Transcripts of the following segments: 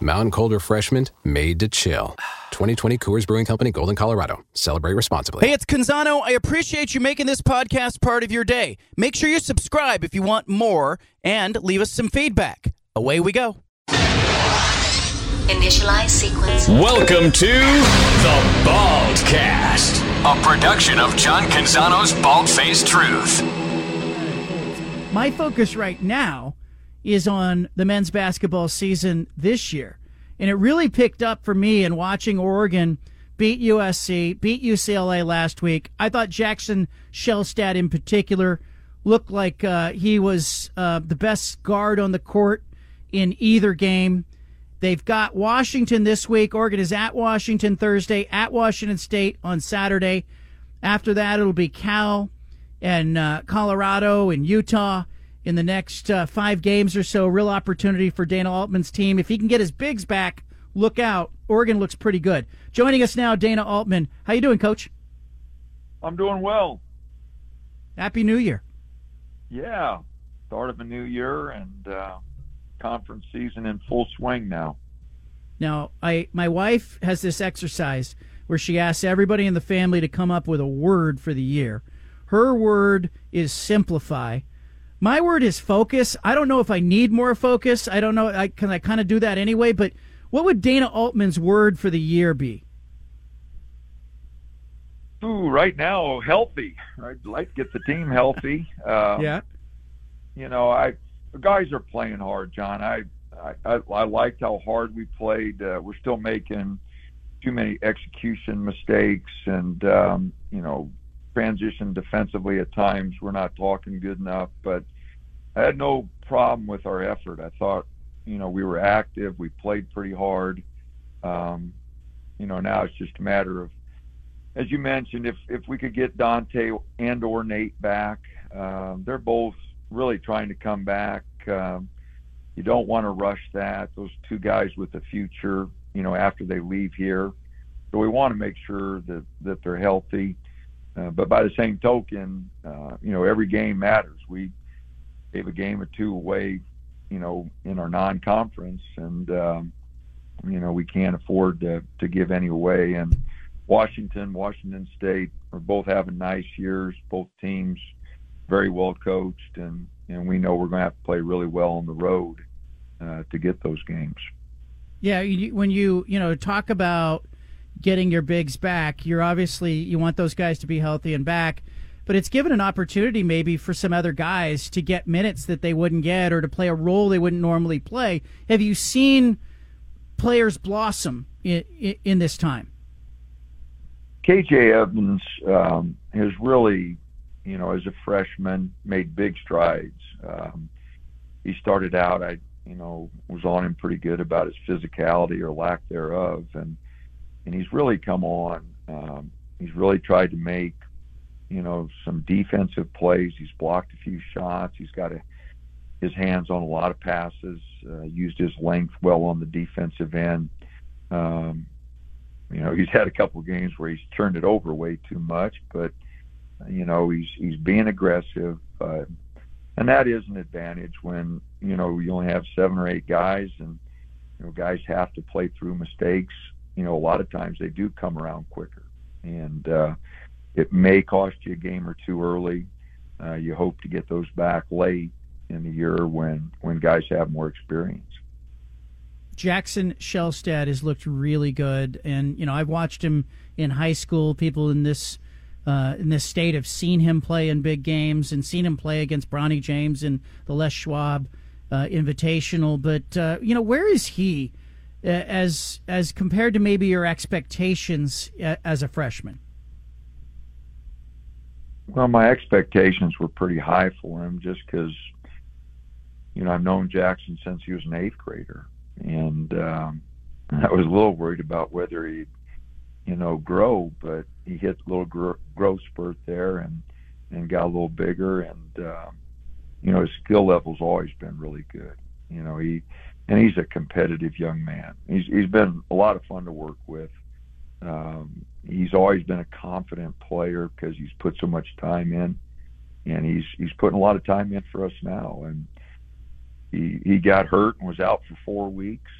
Mountain Cold Refreshment made to chill. 2020 Coors Brewing Company, Golden, Colorado. Celebrate responsibly. Hey, it's Canzano. I appreciate you making this podcast part of your day. Make sure you subscribe if you want more and leave us some feedback. Away we go. Initialize sequence. Welcome to the Baldcast, a production of John Canzano's Bald Faced Truth. My focus right now is on the men's basketball season this year. And it really picked up for me in watching Oregon beat USC, beat UCLA last week. I thought Jackson Shelstad in particular looked like uh, he was uh, the best guard on the court in either game. They've got Washington this week. Oregon is at Washington Thursday, at Washington State on Saturday. After that, it'll be Cal and uh, Colorado and Utah in the next uh, five games or so. Real opportunity for Dana Altman's team. If he can get his bigs back, look out. Oregon looks pretty good. Joining us now, Dana Altman. How you doing, Coach? I'm doing well. Happy New Year. Yeah, start of a new year and uh, conference season in full swing now. Now, I my wife has this exercise where she asks everybody in the family to come up with a word for the year. Her word is simplify. My word is focus. I don't know if I need more focus. I don't know. I can I kind of do that anyway. But what would Dana Altman's word for the year be? Ooh, right now, healthy. I'd like to get the team healthy. Um, yeah. You know, I the guys are playing hard, John. I I, I, I liked how hard we played. Uh, we're still making too many execution mistakes, and um, you know, transition defensively at times. We're not talking good enough, but I had no problem with our effort. I thought, you know, we were active. We played pretty hard. Um, you know, now it's just a matter of, as you mentioned, if if we could get Dante and or Nate back, um, they're both really trying to come back. Um, you don't want to rush that. Those two guys with the future, you know, after they leave here. So we want to make sure that that they're healthy. Uh, but by the same token, uh, you know, every game matters. We gave a game or two away, you know, in our non-conference, and um, you know we can't afford to to give any away. And Washington, Washington State are both having nice years. Both teams very well coached, and and we know we're going to have to play really well on the road uh, to get those games. Yeah, when you you know talk about getting your bigs back, you're obviously you want those guys to be healthy and back but it's given an opportunity maybe for some other guys to get minutes that they wouldn't get or to play a role they wouldn't normally play. Have you seen players blossom in, in, in this time? KJ Evans um, has really, you know, as a freshman, made big strides. Um, he started out, I, you know, was on him pretty good about his physicality or lack thereof, and and he's really come on. Um, he's really tried to make you know, some defensive plays. He's blocked a few shots. He's got a, his hands on a lot of passes. Uh, used his length well on the defensive end. Um, you know, he's had a couple of games where he's turned it over way too much, but you know, he's he's being aggressive, uh, and that is an advantage when you know you only have seven or eight guys, and you know, guys have to play through mistakes. You know, a lot of times they do come around quicker, and uh, it may cost you a game or two early. Uh, you hope to get those back late in the year when when guys have more experience. Jackson Shelstad has looked really good, and you know I've watched him in high school. People in this uh, in this state have seen him play in big games and seen him play against Bronny James in the Les Schwab uh, Invitational. But uh, you know where is he as as compared to maybe your expectations uh, as a freshman? Well, my expectations were pretty high for him just because, you know, I've known Jackson since he was an eighth grader. And um, I was a little worried about whether he'd you know, grow, but he hit a little gr- growth spurt there and and got a little bigger, and uh, you know, his skill level's always been really good. You know, he and he's a competitive young man. He's he's been a lot of fun to work with. Um, he's always been a confident player because he's put so much time in, and he's he's putting a lot of time in for us now. And he he got hurt and was out for four weeks,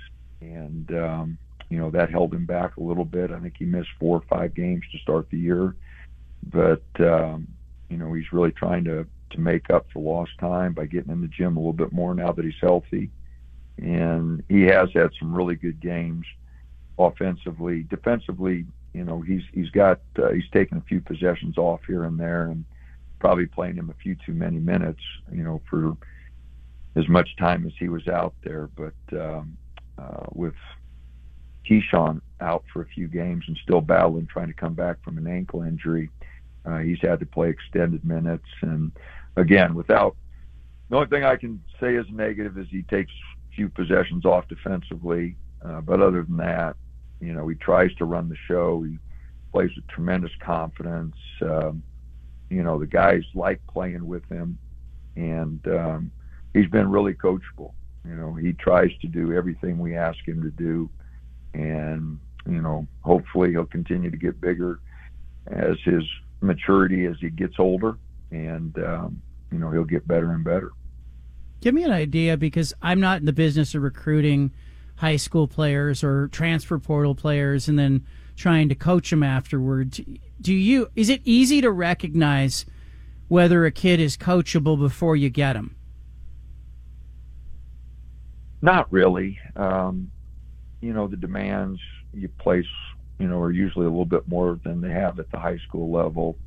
and um, you know that held him back a little bit. I think he missed four or five games to start the year, but um, you know he's really trying to to make up for lost time by getting in the gym a little bit more now that he's healthy, and he has had some really good games offensively, defensively. You know he's he's got uh, he's taken a few possessions off here and there, and probably playing him a few too many minutes. You know for as much time as he was out there, but um, uh, with Keeshawn out for a few games and still battling, trying to come back from an ankle injury. Uh, he's had to play extended minutes, and again, without the only thing I can say is negative is he takes few possessions off defensively, uh, but other than that, you know, he tries to run the show. He plays with tremendous confidence. Um, you know, the guys like playing with him, and um, he's been really coachable. You know, he tries to do everything we ask him to do and you know hopefully he'll continue to get bigger as his maturity as he gets older and um, you know he'll get better and better. Give me an idea because i'm not in the business of recruiting high school players or transfer portal players and then trying to coach them afterwards. Do you is it easy to recognize whether a kid is coachable before you get him not really. Um, you know, the demands you place, you know, are usually a little bit more than they have at the high school level.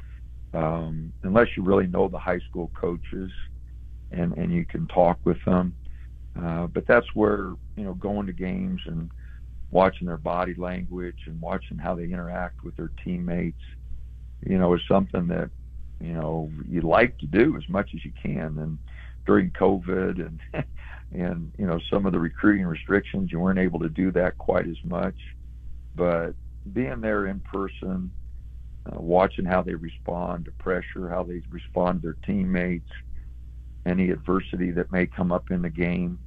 Um, unless you really know the high school coaches and, and you can talk with them. Uh, but that's where, you know, going to games and watching their body language and watching how they interact with their teammates, you know, is something that, you know, you like to do as much as you can. And during COVID and and you know some of the recruiting restrictions you weren't able to do that quite as much but being there in person uh, watching how they respond to pressure how they respond to their teammates. Any adversity that may come up in the game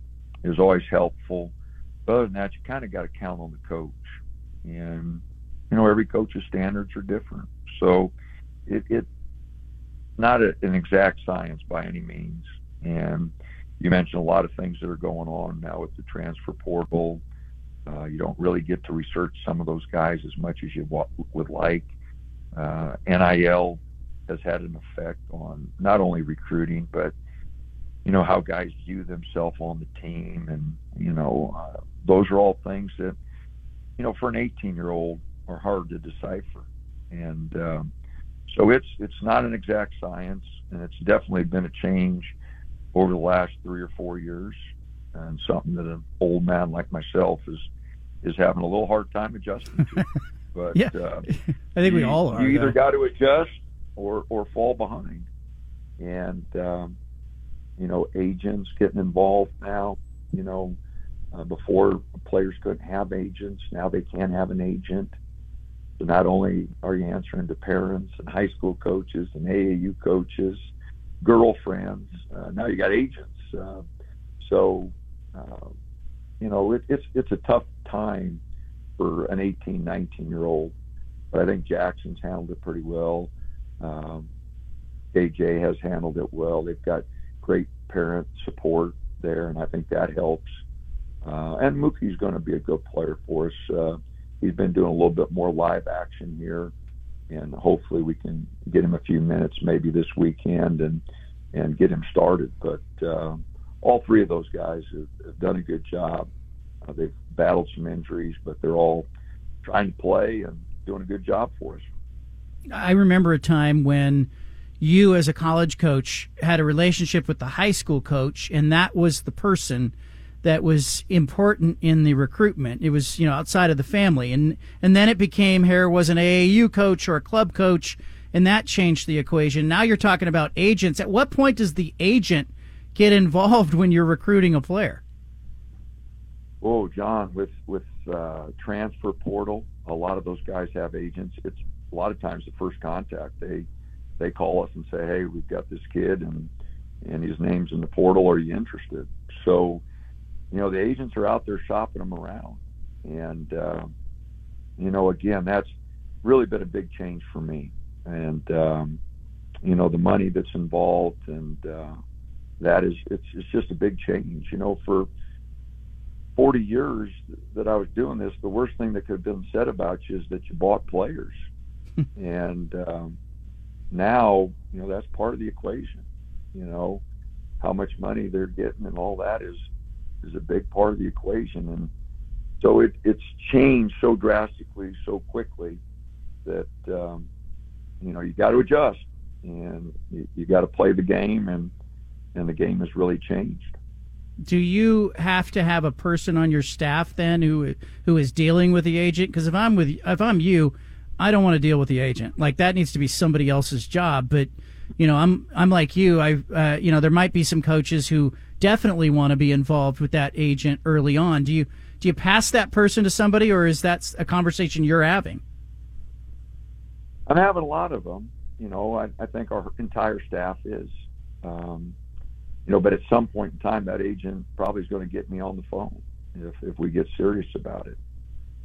is always helpful. But other than that you kind of got to count on the coach. And you know every coach's standards are different. So it, it not a, an exact science by any means. And you mentioned a lot of things that are going on now with the transfer portal. Uh, you don't really get to research some of those guys as much as you would like. Uh, NIL has had an effect on not only recruiting, but you know how guys view themselves on the team, and you know uh, those are all things that you know for an 18 year old are hard to decipher. And um, so it's it's not an exact science, and it's definitely been a change over the last three or four years, and something that an old man like myself is is having a little hard time adjusting to. But yeah, uh, I think you, we all are. You either though. got to adjust or or fall behind, and um, you know agents getting involved now. You know, uh, before players couldn't have agents, now they can have an agent. So not only are you answering to parents and high school coaches and AAU coaches, girlfriends. Uh, now you got agents. Uh, so, uh, you know, it, it's it's a tough time for an 18, 19 year old. But I think Jackson's handled it pretty well. Um, KJ has handled it well. They've got great parent support there, and I think that helps. Uh, and Mookie's going to be a good player for us. Uh, he's been doing a little bit more live action here and hopefully we can get him a few minutes maybe this weekend and and get him started. But uh, all three of those guys have, have done a good job. Uh, they've battled some injuries, but they're all trying to play and doing a good job for us. I remember a time when you, as a college coach, had a relationship with the high school coach, and that was the person that was important in the recruitment. It was, you know, outside of the family. And and then it became Hare was an AAU coach or a club coach, and that changed the equation. Now you're talking about agents. At what point does the agent get involved when you're recruiting a player? Oh, John, with with uh, transfer portal, a lot of those guys have agents. It's a lot of times the first contact. They they call us and say, "Hey, we've got this kid, and and his name's in the portal. Are you interested?" So, you know, the agents are out there shopping them around, and uh, you know, again, that's really been a big change for me, and um, you know, the money that's involved, and uh, that is it's it's just a big change. You know, for 40 years that I was doing this, the worst thing that could have been said about you is that you bought players. and um, now, you know, that's part of the equation. You know, how much money they're getting and all that is is a big part of the equation. And so it, it's changed so drastically, so quickly that um, you know you got to adjust and you, you got to play the game, and and the game has really changed do you have to have a person on your staff then who who is dealing with the agent? Because if I'm with if I'm you, I don't want to deal with the agent. Like that needs to be somebody else's job. But you know, I'm I'm like you. I uh, you know there might be some coaches who definitely want to be involved with that agent early on. Do you do you pass that person to somebody, or is that a conversation you're having? I'm having a lot of them. You know, I, I think our entire staff is. Um, you know, but at some point in time, that agent probably is going to get me on the phone if if we get serious about it.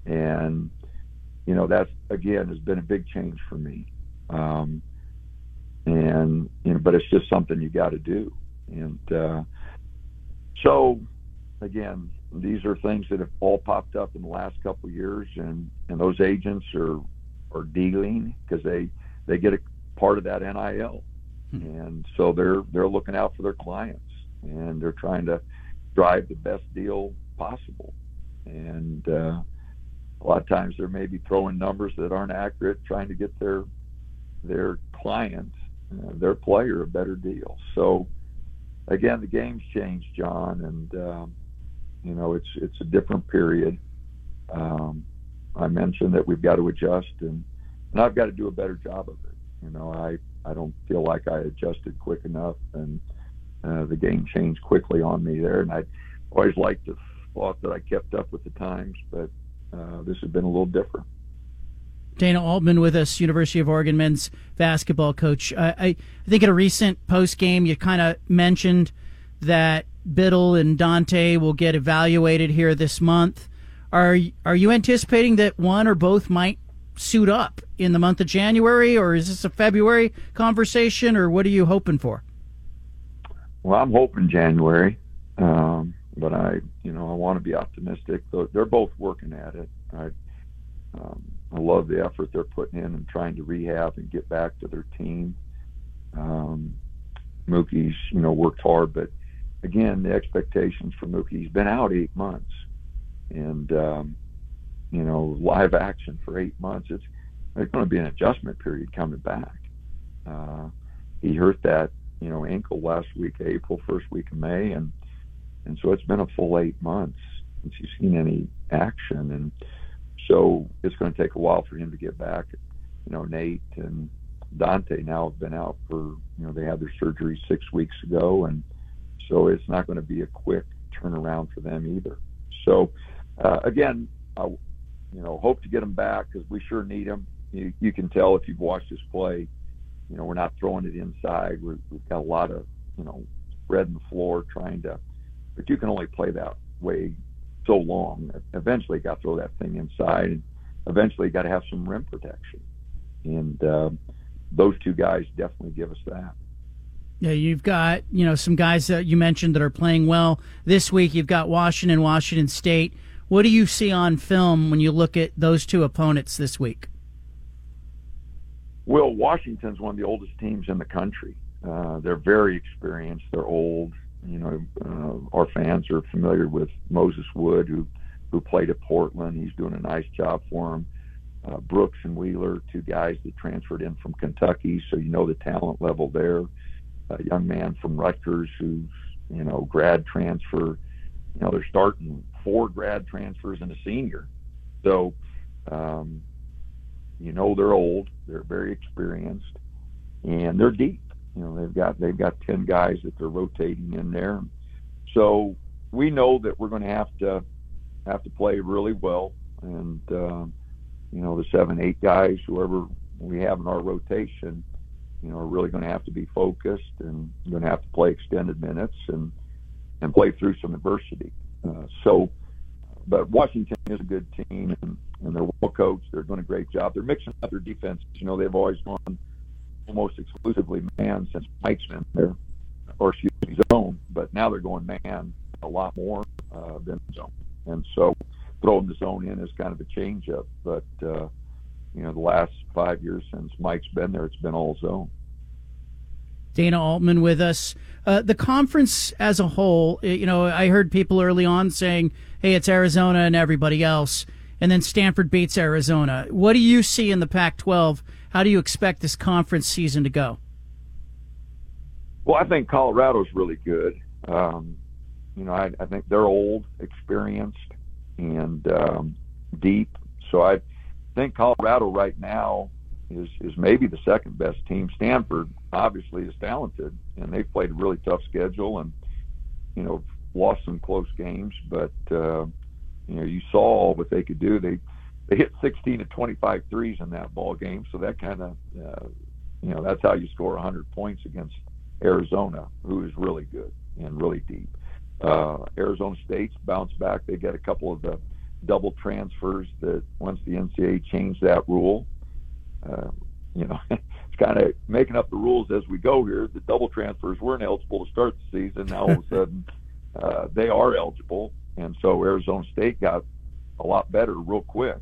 And you know, that's again has been a big change for me. Um, and you know, but it's just something you got to do. And uh, so, again, these are things that have all popped up in the last couple of years, and and those agents are are dealing because they they get a part of that NIL Hmm. and so they're they're looking out for their clients and they're trying to drive the best deal possible. And uh, a lot of times they're maybe throwing numbers that aren't accurate trying to get their their client uh, their player a better deal. So again the game's changed john and um, you know it's it's a different period. Um, i mentioned that we've got to adjust and and i've got to do a better job of it. You know i I don't feel like I adjusted quick enough, and uh, the game changed quickly on me there. And I always liked to thought that I kept up with the times, but uh, this has been a little different. Dana Altman with us, University of Oregon men's basketball coach. I, I think in a recent post game, you kind of mentioned that Bittle and Dante will get evaluated here this month. Are are you anticipating that one or both might suit up in the month of January, or is this a February conversation, or what are you hoping for? Well, I'm hoping January, um, but I, you know, I want to be optimistic. They're both working at it. I, um, I love the effort they're putting in and trying to rehab and get back to their team. Um, Mookie's, you know, worked hard, but again, the expectations for Mookie, he's been out eight months, and um, you know, live action for eight months. It's there's going to be an adjustment period coming back. Uh, he hurt that, you know, ankle last week, April, first week of May, and and so it's been a full eight months since he's seen any action, and so it's going to take a while for him to get back. You know, Nate and Dante now have been out for, you know, they had their surgery six weeks ago, and so it's not going to be a quick turnaround for them either. So, uh, again, you know, hope to get him back because we sure need him. You, you can tell if you've watched us play. You know, we're not throwing it inside. we have got a lot of, you know, spread in the floor trying to, but you can only play that way so long. Eventually, got to throw that thing inside, and eventually, got to have some rim protection. And uh, those two guys definitely give us that. Yeah, you've got you know some guys that you mentioned that are playing well this week. You've got Washington, Washington State. What do you see on film when you look at those two opponents this week? Well, Washington's one of the oldest teams in the country. Uh, they're very experienced. They're old. You know, uh, our fans are familiar with Moses Wood, who who played at Portland. He's doing a nice job for them. Uh, Brooks and Wheeler, two guys that transferred in from Kentucky, so you know the talent level there. A young man from Rutgers who's you know grad transfer. You know they're starting four grad transfers and a senior. So, um, you know, they're old, they're very experienced, and they're deep. You know, they've got they've got ten guys that they're rotating in there. So we know that we're going to have to have to play really well, and uh, you know, the seven, eight guys, whoever we have in our rotation, you know, are really going to have to be focused and going to have to play extended minutes and and play through some adversity. Uh, so, but Washington is a good team and, and they're well coached. They're doing a great job. They're mixing up their defense. You know, they've always gone almost exclusively man since Mike's been there, or excuse me, zone. But now they're going man a lot more uh, than zone, and so throwing the zone in is kind of a change up. But uh, you know, the last five years since Mike's been there, it's been all zone. Dana Altman with us. Uh, the conference as a whole, you know, I heard people early on saying, hey, it's Arizona and everybody else. And then Stanford beats Arizona. What do you see in the Pac 12? How do you expect this conference season to go? Well, I think Colorado's really good. Um, you know, I, I think they're old, experienced, and um, deep. So I think Colorado right now is is maybe the second best team. Stanford obviously is talented, and they've played a really tough schedule, and you know lost some close games. But uh, you know you saw what they could do. They they hit 16 to 25 threes in that ball game, so that kind of uh, you know that's how you score 100 points against Arizona, who is really good and really deep. Uh, Arizona State's bounced back. They get a couple of the double transfers that once the NCAA changed that rule, uh, you know, kind of making up the rules as we go here. The double transfers weren't eligible to start the season. Now all of a sudden, uh, they are eligible, and so Arizona State got a lot better real quick,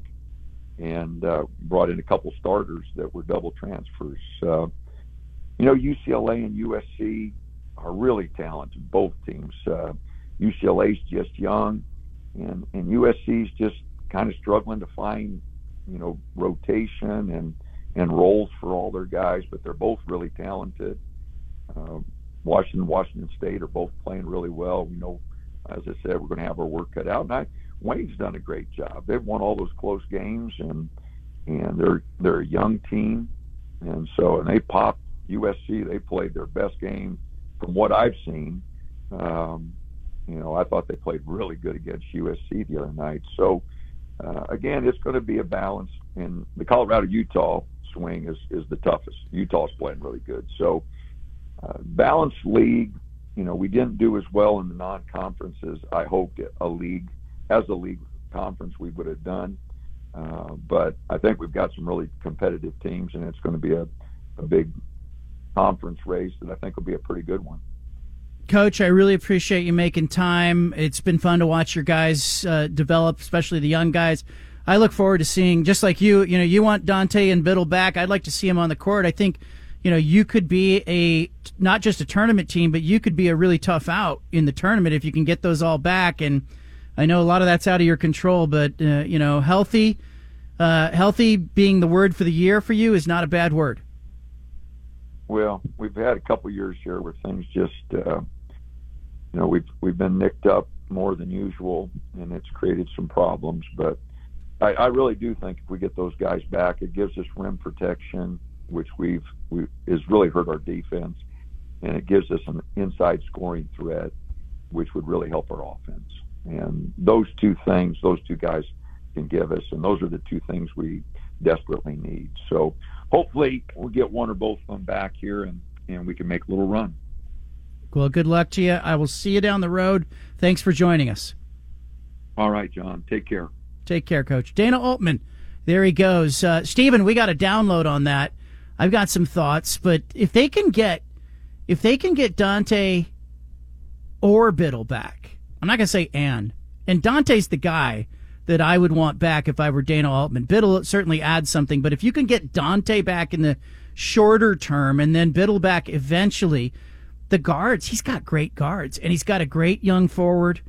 and uh, brought in a couple starters that were double transfers. Uh, you know, UCLA and USC are really talented, both teams. Uh, UCLA's just young, and and USC's just kind of struggling to find, you know, rotation and and roles for all their guys, but they're both really talented. Um, Washington, Washington State are both playing really well. We know, as I said, we're going to have our work cut out. And I, Wayne's done a great job. They've won all those close games, and and they're they're a young team, and so and they popped USC. They played their best game from what I've seen. Um, you know, I thought they played really good against USC the other night. So uh, again, it's going to be a balance. And the Colorado Utah swing is is the toughest. Utah's playing really good. So uh, balanced league. You know, we didn't do as well in the non-conferences. I hoped a league as a league conference we would have done. Uh, but I think we've got some really competitive teams, and it's going to be a, a big conference race that I think will be a pretty good one. Coach, I really appreciate you making time. It's been fun to watch your guys uh, develop, especially the young guys. I look forward to seeing, just like you, you know, you want Dante and Bittle back. I'd like to see him on the court. I think, you know, you could be a, not just a tournament team, but you could be a really tough out in the tournament if you can get those all back. And I know a lot of that's out of your control, but, uh, you know, healthy, uh, healthy being the word for the year for you is not a bad word. Well, we've had a couple years here where things just, uh, you know, we've we've been nicked up more than usual, and it's created some problems. But I, I really do think if we get those guys back, it gives us rim protection, which we've we has really hurt our defense, and it gives us an inside scoring threat, which would really help our offense. And those two things, those two guys can give us, and those are the two things we desperately need. So hopefully we'll get one or both of them back here, and and we can make a little run. Well, good luck to you. I will see you down the road. Thanks for joining us. All right, John. Take care. Take care, Coach. Dana Altman. There he goes. Uh, Stephen, we got a download on that. I've got some thoughts, but if they can get, if they can get Dante or Bittle back, I'm not going to say and. And Dante's the guy that I would want back if I were Dana Altman. Bittle certainly adds something, but if you can get Dante back in the shorter term and then Bittle back eventually, the guards, he's got great guards, and he's got a great young forward.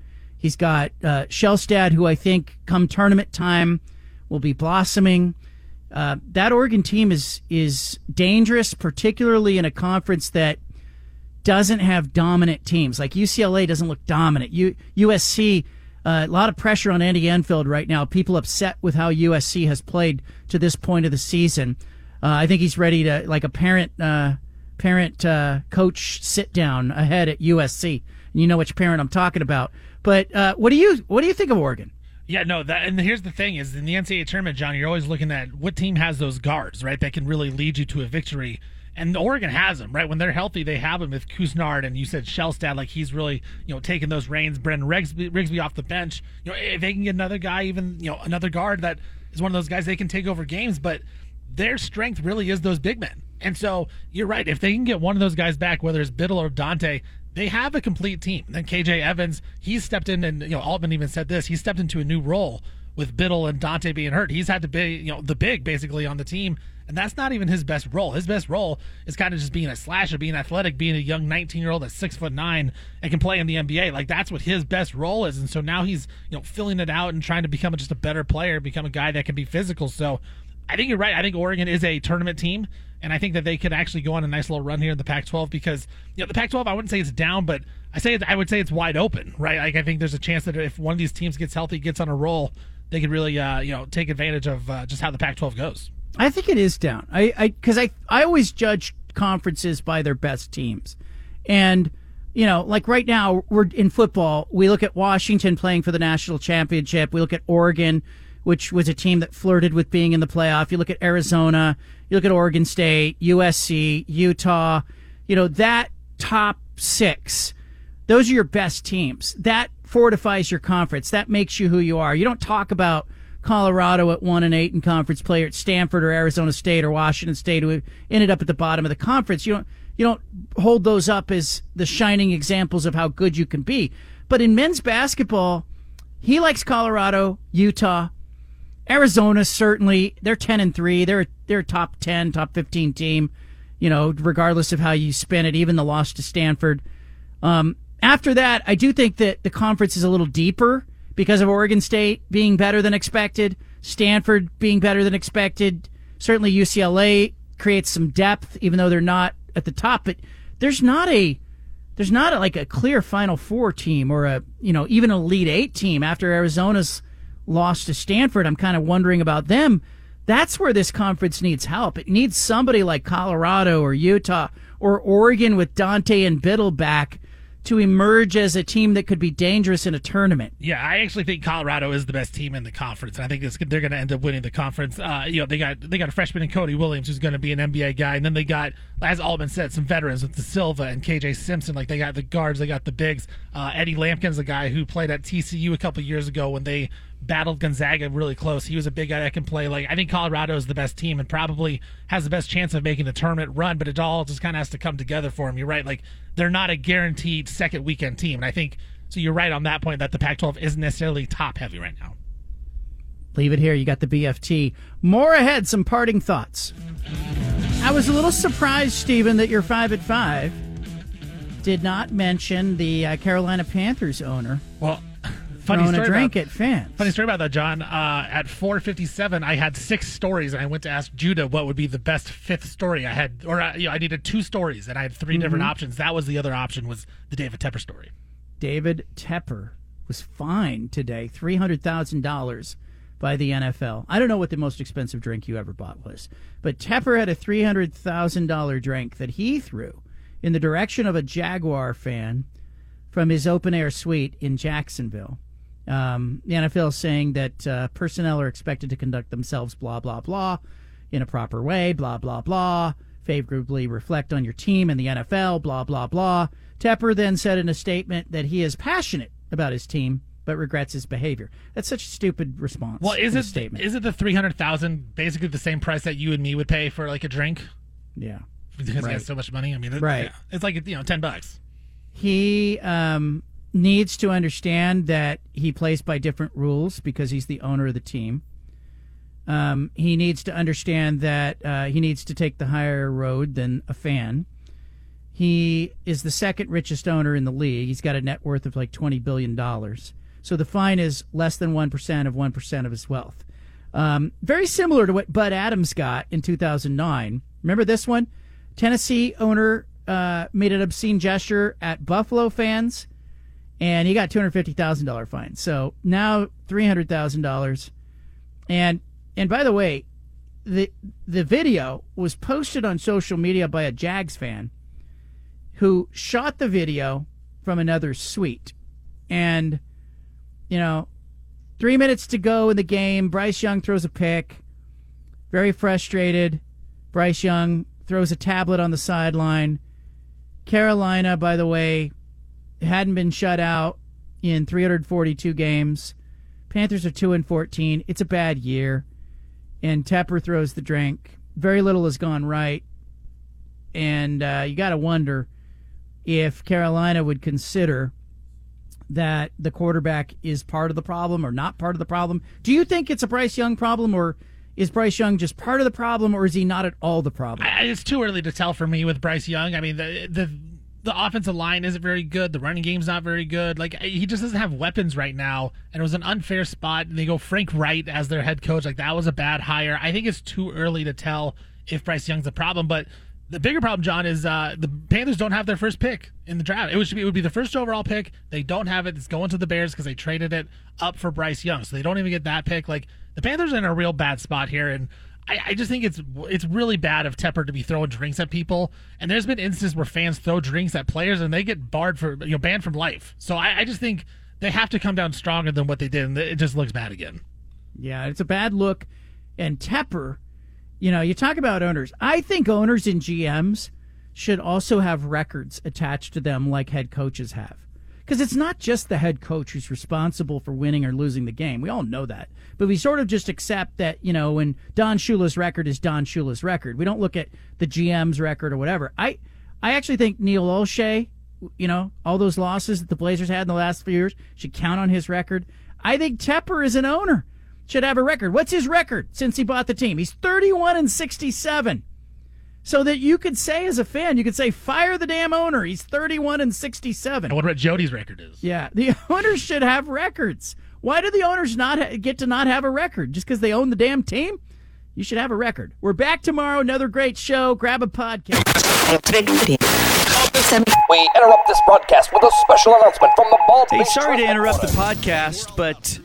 He's got uh, Shelstad, who I think come tournament time will be blossoming. Uh, that Oregon team is is dangerous, particularly in a conference that doesn't have dominant teams. Like UCLA doesn't look dominant. U- USC, uh, a lot of pressure on Andy Enfield right now. People upset with how USC has played to this point of the season. Uh, I think he's ready to, like a parent uh, parent uh, coach sit down ahead at USC. And you know which parent I'm talking about. But uh, what do you what do you think of Oregon? Yeah, no, that and here's the thing is in the NCAA tournament, John, you're always looking at what team has those guards, right? That can really lead you to a victory. And Oregon has them, right? When they're healthy, they have them with Couisnard and you said Shelstad, like he's really, you know, taking those reins. Brennan Rigsby, Rigsby off the bench. You know, if they can get another guy, even, you know, another guard that is one of those guys they can take over games, but their strength really is those big men. And so you're right. If they can get one of those guys back, whether it's Bittle or Dante, they have a complete team. then KJ Evans, he stepped in, and you know Altman even said this. He stepped into a new role with Bittle and Dante being hurt. He's had to be, you know, the big basically on the team, and that's not even his best role. His best role is kind of just being a slasher, being athletic, being a young 19 year old that's six foot nine and can play in the NBA. Like that's what his best role is, and so now he's you know filling it out and trying to become just a better player, become a guy that can be physical. So I think you're right. I think Oregon is a tournament team, and I think that they could actually go on a nice little run here in the Pac-12 because you know the Pac-12. I wouldn't say it's down, but I say I would say it's wide open, right? Like I think there's a chance that if one of these teams gets healthy, gets on a roll, they could really uh, you know take advantage of uh, just how the Pac-12 goes. I think it is down. I because I, I I always judge conferences by their best teams, and you know, like right now we're in football. We look at Washington playing for the national championship. We look at Oregon which was a team that flirted with being in the playoff. You look at Arizona, you look at Oregon State, USC, Utah, you know, that top six, those are your best teams. That fortifies your conference. That makes you who you are. You don't talk about Colorado at one and eight in conference play, or at Stanford or Arizona State or Washington State who ended up at the bottom of the conference. You don't you don't hold those up as the shining examples of how good you can be. But in men's basketball, he likes Colorado, Utah, Arizona certainly they're ten and three. They're they're top ten, top fifteen team. You know, regardless of how you spin it, even the loss to Stanford. Um, after that, I do think that the conference is a little deeper because of Oregon State being better than expected, Stanford being better than expected. Certainly, UCLA creates some depth, even though they're not at the top. But there's not a there's not a, like a clear Final Four team or a you know even an Elite Eight team after Arizona's lost to Stanford. I'm kind of wondering about them. That's where this conference needs help. It needs somebody like Colorado or Utah or Oregon with Dante and Bittle back to emerge as a team that could be dangerous in a tournament. Yeah, I actually think Colorado is the best team in the conference. I think they're going to end up winning the conference. Uh, you know, they got they got a freshman in Cody Williams who's going to be an NBA guy, and then they got, as Altman said, some veterans with da Silva and KJ Simpson. Like they got the guards, they got the bigs. Uh, Eddie Lampkin's a guy who played at TCU a couple years ago when they battled Gonzaga really close. He was a big guy that can play. Like I think Colorado is the best team and probably has the best chance of making the tournament run, but it all just kind of has to come together for him. You're right. Like they're not a guaranteed second weekend team, and I think so. You're right on that point that the Pac-12 isn't necessarily top heavy right now. Leave it here. You got the BFT. More ahead. Some parting thoughts. I was a little surprised, Stephen, that you're five at five did not mention the uh, Carolina Panthers owner. Well, funny story drink about, at fans. Funny story about that, John. Uh, at 4:57, I had six stories, and I went to ask Judah what would be the best fifth story. I had, or uh, you know, I needed two stories, and I had 3 mm-hmm. different options. That was the other option was the David Tepper story. David Tepper was fined today, three hundred thousand dollars by the NFL. I don't know what the most expensive drink you ever bought was, but Tepper had a three hundred thousand dollar drink that he threw in the direction of a Jaguar fan from his open air suite in Jacksonville. Um, the NFL is saying that uh, personnel are expected to conduct themselves, blah, blah, blah, in a proper way, blah, blah, blah, favorably reflect on your team and the NFL, blah, blah, blah. Tepper then said in a statement that he is passionate about his team but regrets his behavior. That's such a stupid response. Well, is it statement. is it the three hundred thousand basically the same price that you and me would pay for like a drink? Yeah, because right. he has so much money. I mean, it, right? It's like you know, ten bucks. He um, needs to understand that he plays by different rules because he's the owner of the team. Um, he needs to understand that uh, he needs to take the higher road than a fan. He is the second richest owner in the league. He's got a net worth of like $20 billion. So the fine is less than 1% of 1% of his wealth. Um, very similar to what Bud Adams got in 2009. Remember this one? Tennessee owner uh, made an obscene gesture at Buffalo fans and he got two hundred fifty thousand dollar fine. So now three hundred thousand dollars. And and by the way, the the video was posted on social media by a Jags fan who shot the video from another suite. And you know, Three minutes to go in the game. Bryce Young throws a pick. Very frustrated. Bryce Young throws a tablet on the sideline. Carolina, by the way, hadn't been shut out in 342 games. Panthers are 2 and 14. It's a bad year. And Tepper throws the drink. Very little has gone right. And uh, you got to wonder if Carolina would consider that the quarterback is part of the problem or not part of the problem. Do you think it's a Bryce Young problem or is Bryce Young just part of the problem or is he not at all the problem? It's too early to tell for me with Bryce Young. I mean, the the the offensive line isn't very good. The running game's not very good. Like he just doesn't have weapons right now, and it was an unfair spot. And they go Frank Reich as their head coach. Like that was a bad hire. I think it's too early to tell if Bryce Young's a problem, but the bigger problem, John, is uh, the Panthers don't have their first pick in the draft. It would, be, it would be the first overall pick. They don't have it. It's going to the Bears because they traded it up for Bryce Young. So they don't even get that pick. Like the Panthers are in a real bad spot here, and I, I just think it's it's really bad of Tepper to be throwing drinks at people. And there's been instances where fans throw drinks at players and they get barred for you know banned from life. So I, I just think they have to come down stronger than what they did, and it just looks bad again. Yeah, it's a bad look. And Tepper you know, you talk about owners. I think owners and GMs should also have records attached to them like head coaches have. Because it's not just the head coach who's responsible for winning or losing the game. We all know that. But we sort of just accept that, you know, when Don Shula's record is Don Shula's record. We don't look at the GM's record or whatever. I I actually think Neil Olshey, you know, all those losses that the Blazers had in the last few years should count on his record. I think Tepper is an owner should have a record. What's his record since he bought the team? He's 31 and 67. So that you could say as a fan, you could say, fire the damn owner. He's 31 and 67. I wonder what Jody's record is. Yeah, the owners should have records. Why do the owners not ha- get to not have a record? Just because they own the damn team? You should have a record. We're back tomorrow. Another great show. Grab a podcast. We interrupt this broadcast with a special announcement from the Bald Hey, sorry to interrupt the podcast, but